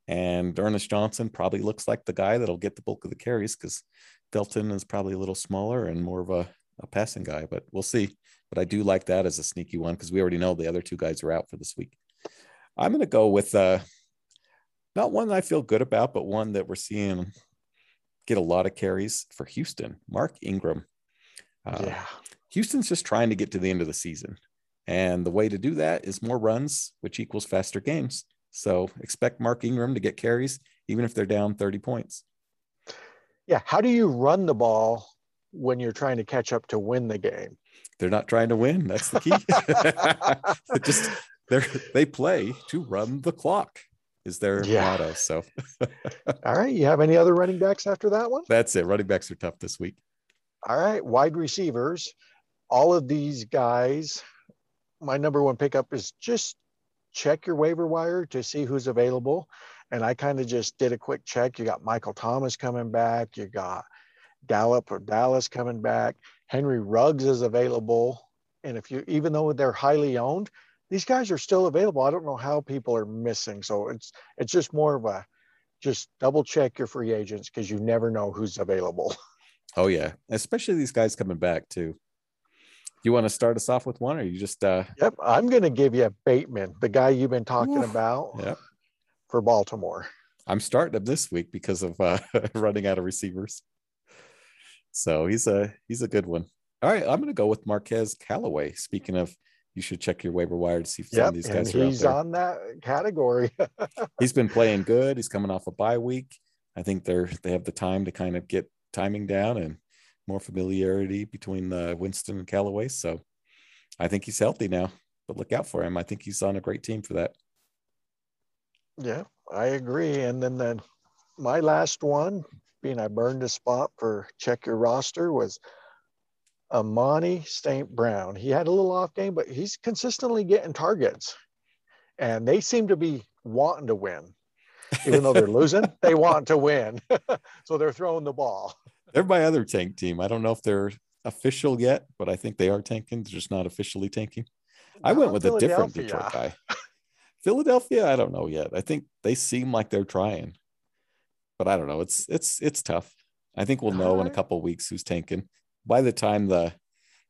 And Ernest Johnson probably looks like the guy that'll get the bulk of the carries because Felton is probably a little smaller and more of a, a passing guy, but we'll see. But I do like that as a sneaky one because we already know the other two guys are out for this week. I'm going to go with uh, not one that I feel good about, but one that we're seeing get a lot of carries for Houston. Mark Ingram. Uh, yeah. Houston's just trying to get to the end of the season. And the way to do that is more runs, which equals faster games. So expect Mark Ingram to get carries, even if they're down 30 points. Yeah. How do you run the ball when you're trying to catch up to win the game? They're not trying to win. That's the key. just they they play to run the clock is their yeah. motto. So all right. You have any other running backs after that one? That's it. Running backs are tough this week. All right. Wide receivers all of these guys, my number one pickup is just check your waiver wire to see who's available. And I kind of just did a quick check. You got Michael Thomas coming back. You got Gallup or Dallas coming back. Henry Ruggs is available. And if you, even though they're highly owned, these guys are still available. I don't know how people are missing. So it's it's just more of a just double check your free agents because you never know who's available. Oh yeah, especially these guys coming back too. You want to start us off with one, or you just? uh Yep, I'm going to give you Bateman, the guy you've been talking Oof. about. Yep. For Baltimore. I'm starting him this week because of uh running out of receivers. So he's a he's a good one. All right, I'm going to go with Marquez Callaway. Speaking of, you should check your waiver wire to see if some of these guys are he's on that category. he's been playing good. He's coming off a bye week. I think they're they have the time to kind of get timing down and more familiarity between uh, Winston and Callaway. So I think he's healthy now. But look out for him. I think he's on a great team for that. yeah, I agree. And then then my last one, being I burned a spot for check your roster, was Amon-Ra St. Brown. He had a little off game, but he's consistently getting targets. And they seem to be wanting to win. Even though they're losing, they want to win. so they're throwing the ball. They're my other tank team. I don't know if they're official yet, but I think they are tanking. They're just not officially tanking. I went with a different Detroit guy. Philadelphia, I don't know yet. I think they seem like they're trying, but I don't know. It's it's it's tough. I think we'll know in a couple of weeks who's tanking. By the time the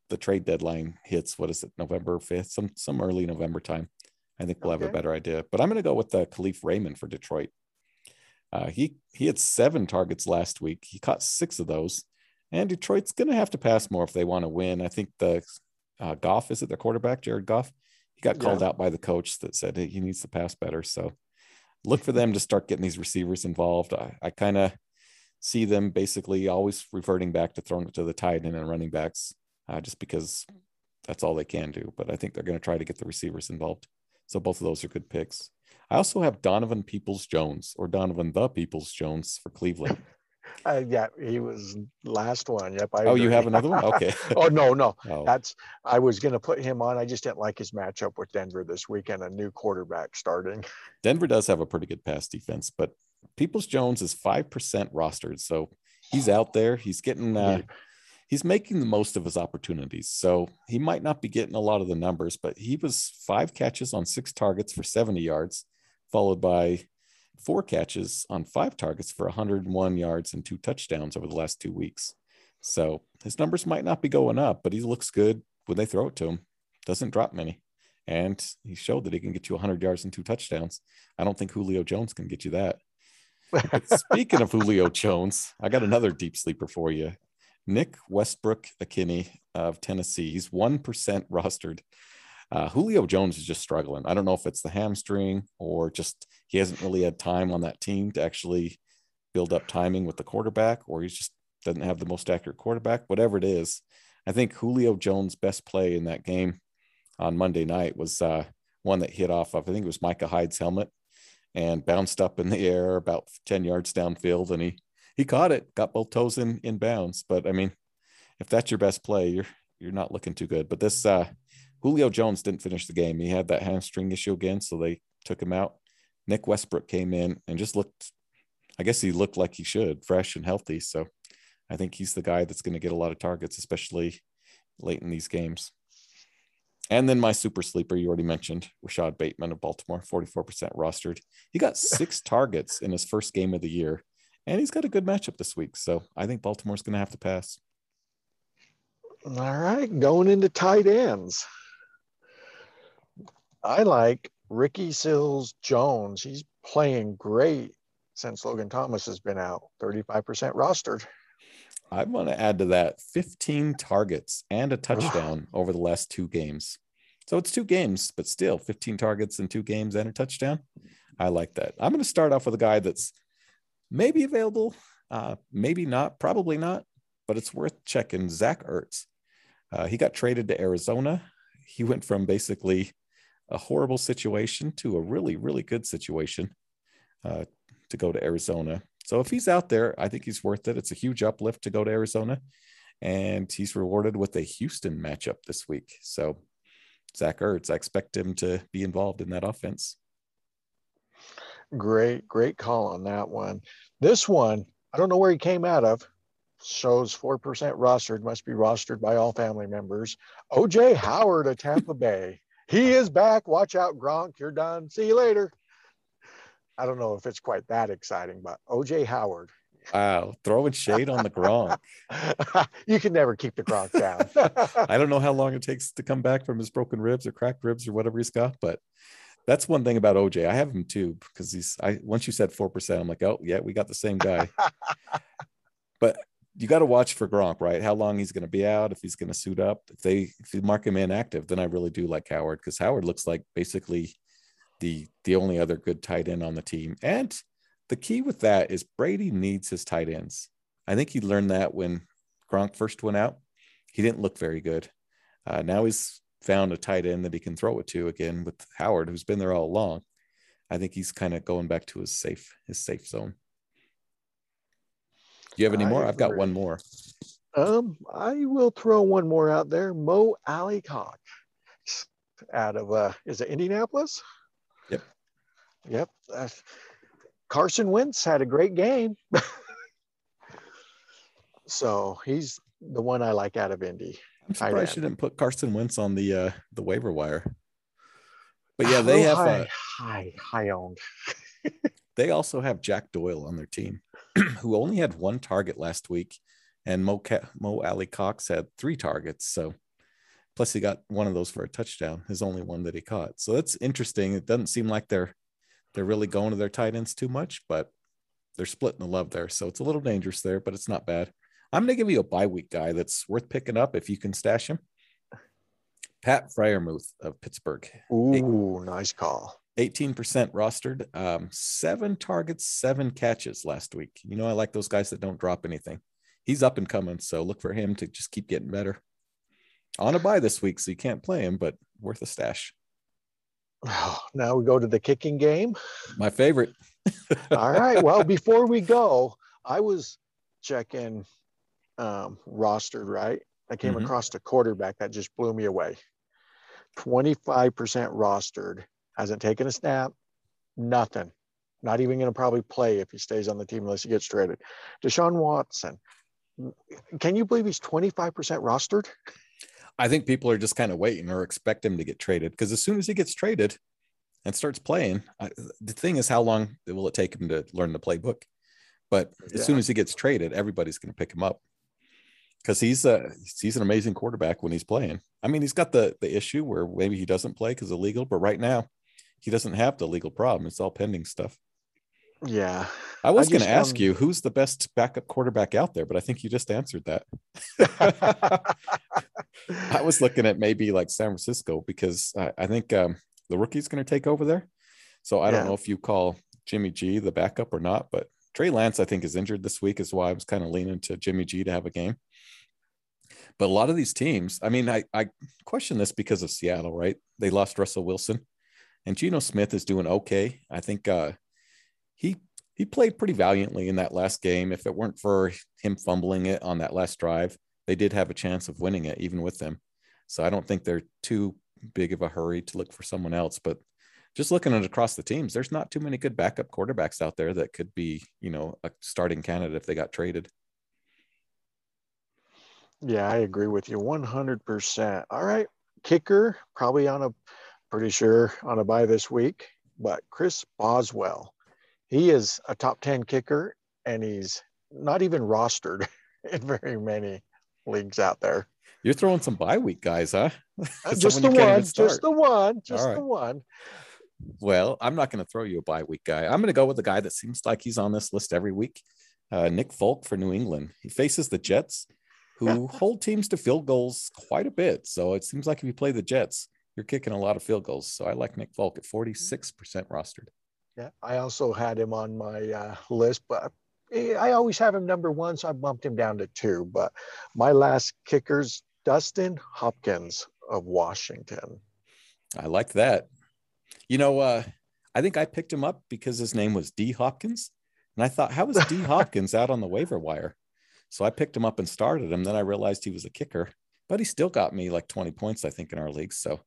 the trade deadline hits, what is it, November fifth, some some early November time. I think we'll have a better idea. But I'm going to go with uh, Kalif Raymond for Detroit. Uh, he he had seven targets last week. He caught six of those, and Detroit's going to have to pass more if they want to win. I think the uh, Goff is it their quarterback, Jared Goff. He got called Yeah. out by the coach that said hey, he needs to pass better. So look for them to start getting these receivers involved. I, I kind of see them basically always reverting back to throwing it to the tight end and running backs, uh, just because that's all they can do. But I think they're going to try to get the receivers involved. So both of those are good picks. I also have Donovan Peoples Jones or Donovan the Peoples Jones for Cleveland. Uh, yeah, he was last one. Yep. I Oh, you have another one? Okay. oh no, no. Oh, That's I was gonna put him on. I just didn't like his matchup with Denver this weekend, a new quarterback starting. Denver does have a pretty good pass defense, but Peoples Jones is 5% rostered. So he's out there. He's getting, uh, he's making the most of his opportunities. So he might not be getting a lot of the numbers, but he was five catches on six targets for 70 yards, followed by four catches on five targets for 101 yards and two touchdowns over the last two weeks. So his numbers might not be going up, but he looks good when they throw it to him. Doesn't drop many. And he showed that he can get you 100 yards and two touchdowns. I don't think Julio Jones can get you that. Speaking of Julio Jones, I got another deep sleeper for you. Nick Westbrook Ikhine of Tennessee. He's 1% rostered. Uh, Julio Jones is just struggling. I don't know if it's the hamstring or just he hasn't really had time on that team to actually build up timing with the quarterback, or he just doesn't have the most accurate quarterback, whatever it is. I think Julio Jones' best play in that game on Monday night was uh, one that hit off of, I think it was Micah Hyde's helmet and bounced up in the air about 10 yards downfield. And he, he caught it, got both toes in, in bounds. But I mean, if that's your best play, you're, you're not looking too good. But this, uh, Julio Jones didn't finish the game. He had that hamstring issue again, so they took him out. Nick Westbrook came in and just looked, I guess he looked like he should, fresh and healthy. So I think he's the guy that's going to get a lot of targets, especially late in these games. And then my super sleeper, you already mentioned, Rashod Bateman of Baltimore, 44% rostered. He got six targets in his first game of the year, and he's got a good matchup this week. So I think Baltimore's going to have to pass. All right, going into tight ends. I like Ricky Seals Jones. He's playing great since Logan Thomas has been out. 35% rostered. I want to add to that 15 targets and a touchdown over the last two games. So it's two games, but still 15 targets in two games and a touchdown. I like that. I'm going to start off with a guy that's maybe available, uh, maybe not, probably not, but it's worth checking. Zach Ertz. Uh, he got traded to Arizona. He went from basically a horrible situation to a really, really good situation uh, to go to Arizona. So if he's out there, I think he's worth it. It's a huge uplift to go to Arizona, and he's rewarded with a Houston matchup this week. So Zach Ertz, I expect him to be involved in that offense. Great, great call on that one. This one, I don't know where he came out of. shows 4% rostered, must be rostered by all family members. OJ Howard of Tampa Bay. He is back. Watch out, Gronk. You're done. See you later. I don't know if it's quite that exciting, but OJ Howard. Wow, throwing shade on the Gronk. you can never keep the Gronk down. I don't know how long it takes to come back from his broken ribs or cracked ribs or whatever he's got, but that's one thing about OJ. I have him too because he's. I once you said four percent, I'm like, oh yeah, we got the same guy. but you got to watch for Gronk, right? How long he's going to be out, if he's going to suit up. If they if you mark him inactive, then I really do like Howard because Howard looks like basically the the only other good tight end on the team. And the key with that is Brady needs his tight ends. I think he learned that when Gronk first went out. He didn't look very good. Uh, now he's found a tight end that he can throw it to again with Howard, who's been there all along. I think he's kind of going back to his safe his safe zone. Do you have any more? I've got one more. Um, I will throw one more out there. Mo Alie-Cox out of uh is it Indianapolis? Yep. Yep. Uh, Carson Wentz had a great game. so he's the one I like out of Indy. I'm surprised you didn't put Carson Wentz on the uh the waiver wire. But yeah, they have high, uh, high, high owned. they also have Jack Doyle on their team, who only had one target last week, and Mo, Mo Alie-Cox had three targets. So, plus he got one of those for a touchdown, his only one that he caught. So that's interesting. It doesn't seem like they're they're really going to their tight ends too much, but they're splitting the love there. So it's a little dangerous there, but it's not bad. I'm going to give you a bye week guy that's worth picking up if you can stash him. Pat Freiermuth of Pittsburgh. Ooh, Eight, nice call. 18% rostered, um, seven targets, seven catches last week. You know, I like those guys that don't drop anything. He's up and coming, so look for him to just keep getting better. On a bye this week, so you can't play him, but worth a stash. Oh, now we go to the kicking game. My favorite. All right. Well, before we go, I was checking um, rostered, right? I came mm-hmm. across a quarterback that just blew me away. 25% rostered, hasn't taken a snap, nothing. Not even going to probably play if he stays on the team unless he gets traded. Deshaun Watson, can you believe he's 25% rostered? I think people are just kind of waiting or expect him to get traded because as soon as he gets traded and starts playing, I, the thing is, how long will it take him to learn the playbook? But as yeah. soon as he gets traded, everybody's going to pick him up because he's a he's an amazing quarterback when he's playing. I mean, he's got the the issue where maybe he doesn't play because illegal, but right now he doesn't have the legal problem. It's all pending stuff. Yeah. I was going to ask um, you who's the best backup quarterback out there, but I think you just answered that. I was looking at maybe like San Francisco because I, I think um, the rookie's going to take over there. So I yeah. don't know if you call Jimmy G the backup or not, but Trey Lance, I think, is injured this week, is why I was kind of leaning to Jimmy G to have a game. But a lot of these teams, I mean, I, I question this because of Seattle, right? They lost Russell Wilson and Geno Smith is doing okay. I think uh, he played pretty valiantly in that last game. If it weren't for him fumbling it on that last drive, they did have a chance of winning it, even with them. So I don't think they're too big of a hurry to look for someone else. But just looking at across the teams, there's not too many good backup quarterbacks out there that could be, you know, a starting candidate if they got traded. Yeah, I agree with you 100%. All right. Kicker, probably on a pretty sure on a bye this week, but Chris Boswell he is a top 10 kicker and he's not even rostered in very many leagues out there. You're throwing some bye week guys, huh? Uh, just the one, just the one, just right. the one. Well, I'm not going to throw you a bye week guy. I'm going to go with the guy that seems like he's on this list every week. Uh, Nick Folk for New England. He faces the Jets, who hold teams to field goals quite a bit. So it seems like if you play the Jets, you're kicking a lot of field goals. So I like Nick Folk at 46% rostered. Yeah, I also had him on my uh, list, but I always have him number one, so I bumped him down to two. But my last kicker's Dustin Hopkins of Washington. I like that. You know, uh, I think I picked him up because his name was D Hopkins. And I thought, how is D Hopkins out on the waiver wire? So I picked him up and started him. Then I realized he was a kicker, but he still got me like 20 points, I think, in our league. So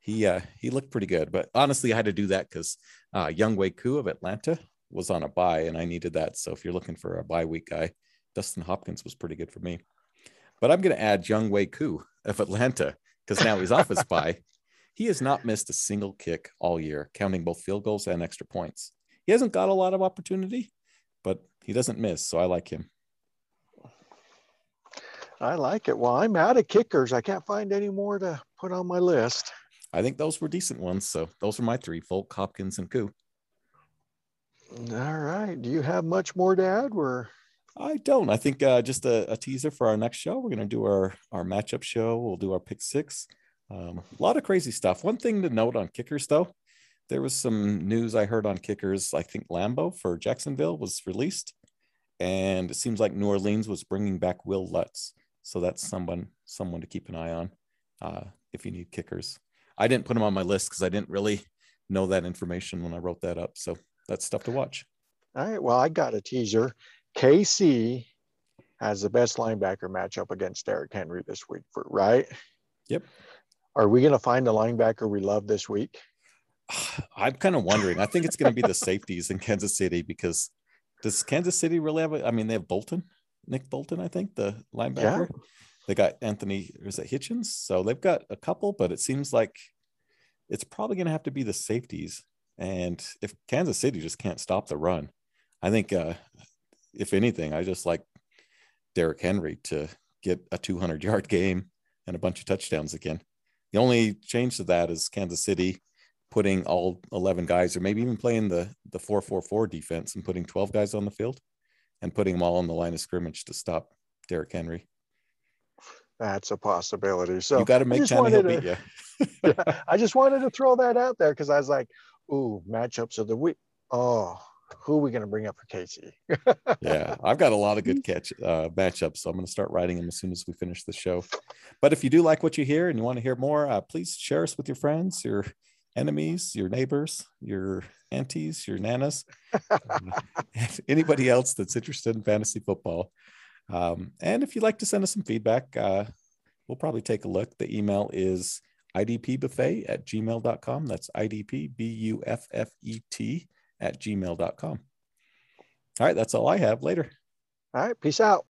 he uh, he looked pretty good. But honestly, I had to do that because uh, Younghoe Koo of Atlanta was on a bye, and I needed that. So if you're looking for a bye week guy, Dustin Hopkins was pretty good for me. But I'm going to add Younghoe Koo of Atlanta because now he's off his bye. He has not missed a single kick all year, counting both field goals and extra points. He hasn't got a lot of opportunity, but he doesn't miss. So I like him. I like it. Well, I'm out of kickers. I can't find any more to put on my list. I think those were decent ones. So those are my three Folk, Hopkins, and Koo. All right. Do you have much more to add? We're I don't. I think uh, just a, a, teaser for our next show. We're going to do our our matchup show. We'll do our pick six. Um, a lot of crazy stuff. One thing to note on kickers, though, there was some news I heard on kickers. I think Lambo for Jacksonville was released, and it seems like New Orleans was bringing back Wil Lutz. So that's someone someone to keep an eye on uh, if you need kickers. I didn't put him on my list because I didn't really know that information when I wrote that up. So that's stuff to watch. All right. Well, I got a teaser. KC has the best linebacker matchup against Derrick Henry this week, for, right? Yep. Are we going to find the linebacker we love this week? I'm kind of wondering. I think it's going to be the safeties in Kansas City because does Kansas City really have? A, I mean, they have Bolton, Nick Bolton, I think, the linebacker. Yeah. They got Anthony, is it Hitchens? So they've got a couple, but it seems like it's probably going to have to be the safeties. And if Kansas City just can't stop the run, I think uh, if anything, I just like Derrick Henry to get a 200 yard game and a bunch of touchdowns again. The only change to that is Kansas City putting all 11 guys, or maybe even playing the the 4-4-4 defense and putting 12 guys on the field and putting them all on the line of scrimmage to stop Derrick Henry. That's a possibility. So you got to make Tannehill beat you. yeah, I just wanted to throw that out there because I was like, "Ooh, matchups of the week." Oh, who are we going to bring up for Casey? yeah, I've got a lot of good catch uh, matchups, so I'm going to start writing them as soon as we finish the show. But if you do like what you hear and you want to hear more, uh, please share us with your friends, your enemies, your neighbors, your aunties, your nanas, anybody else that's interested in fantasy football. Um, and if you'd like to send us some feedback, uh, we'll probably take a look. The email is idpbuffet at gmail.com. That's idp, B U F F E T at gmail.com. All right, that's all I have. Later. All right, peace out.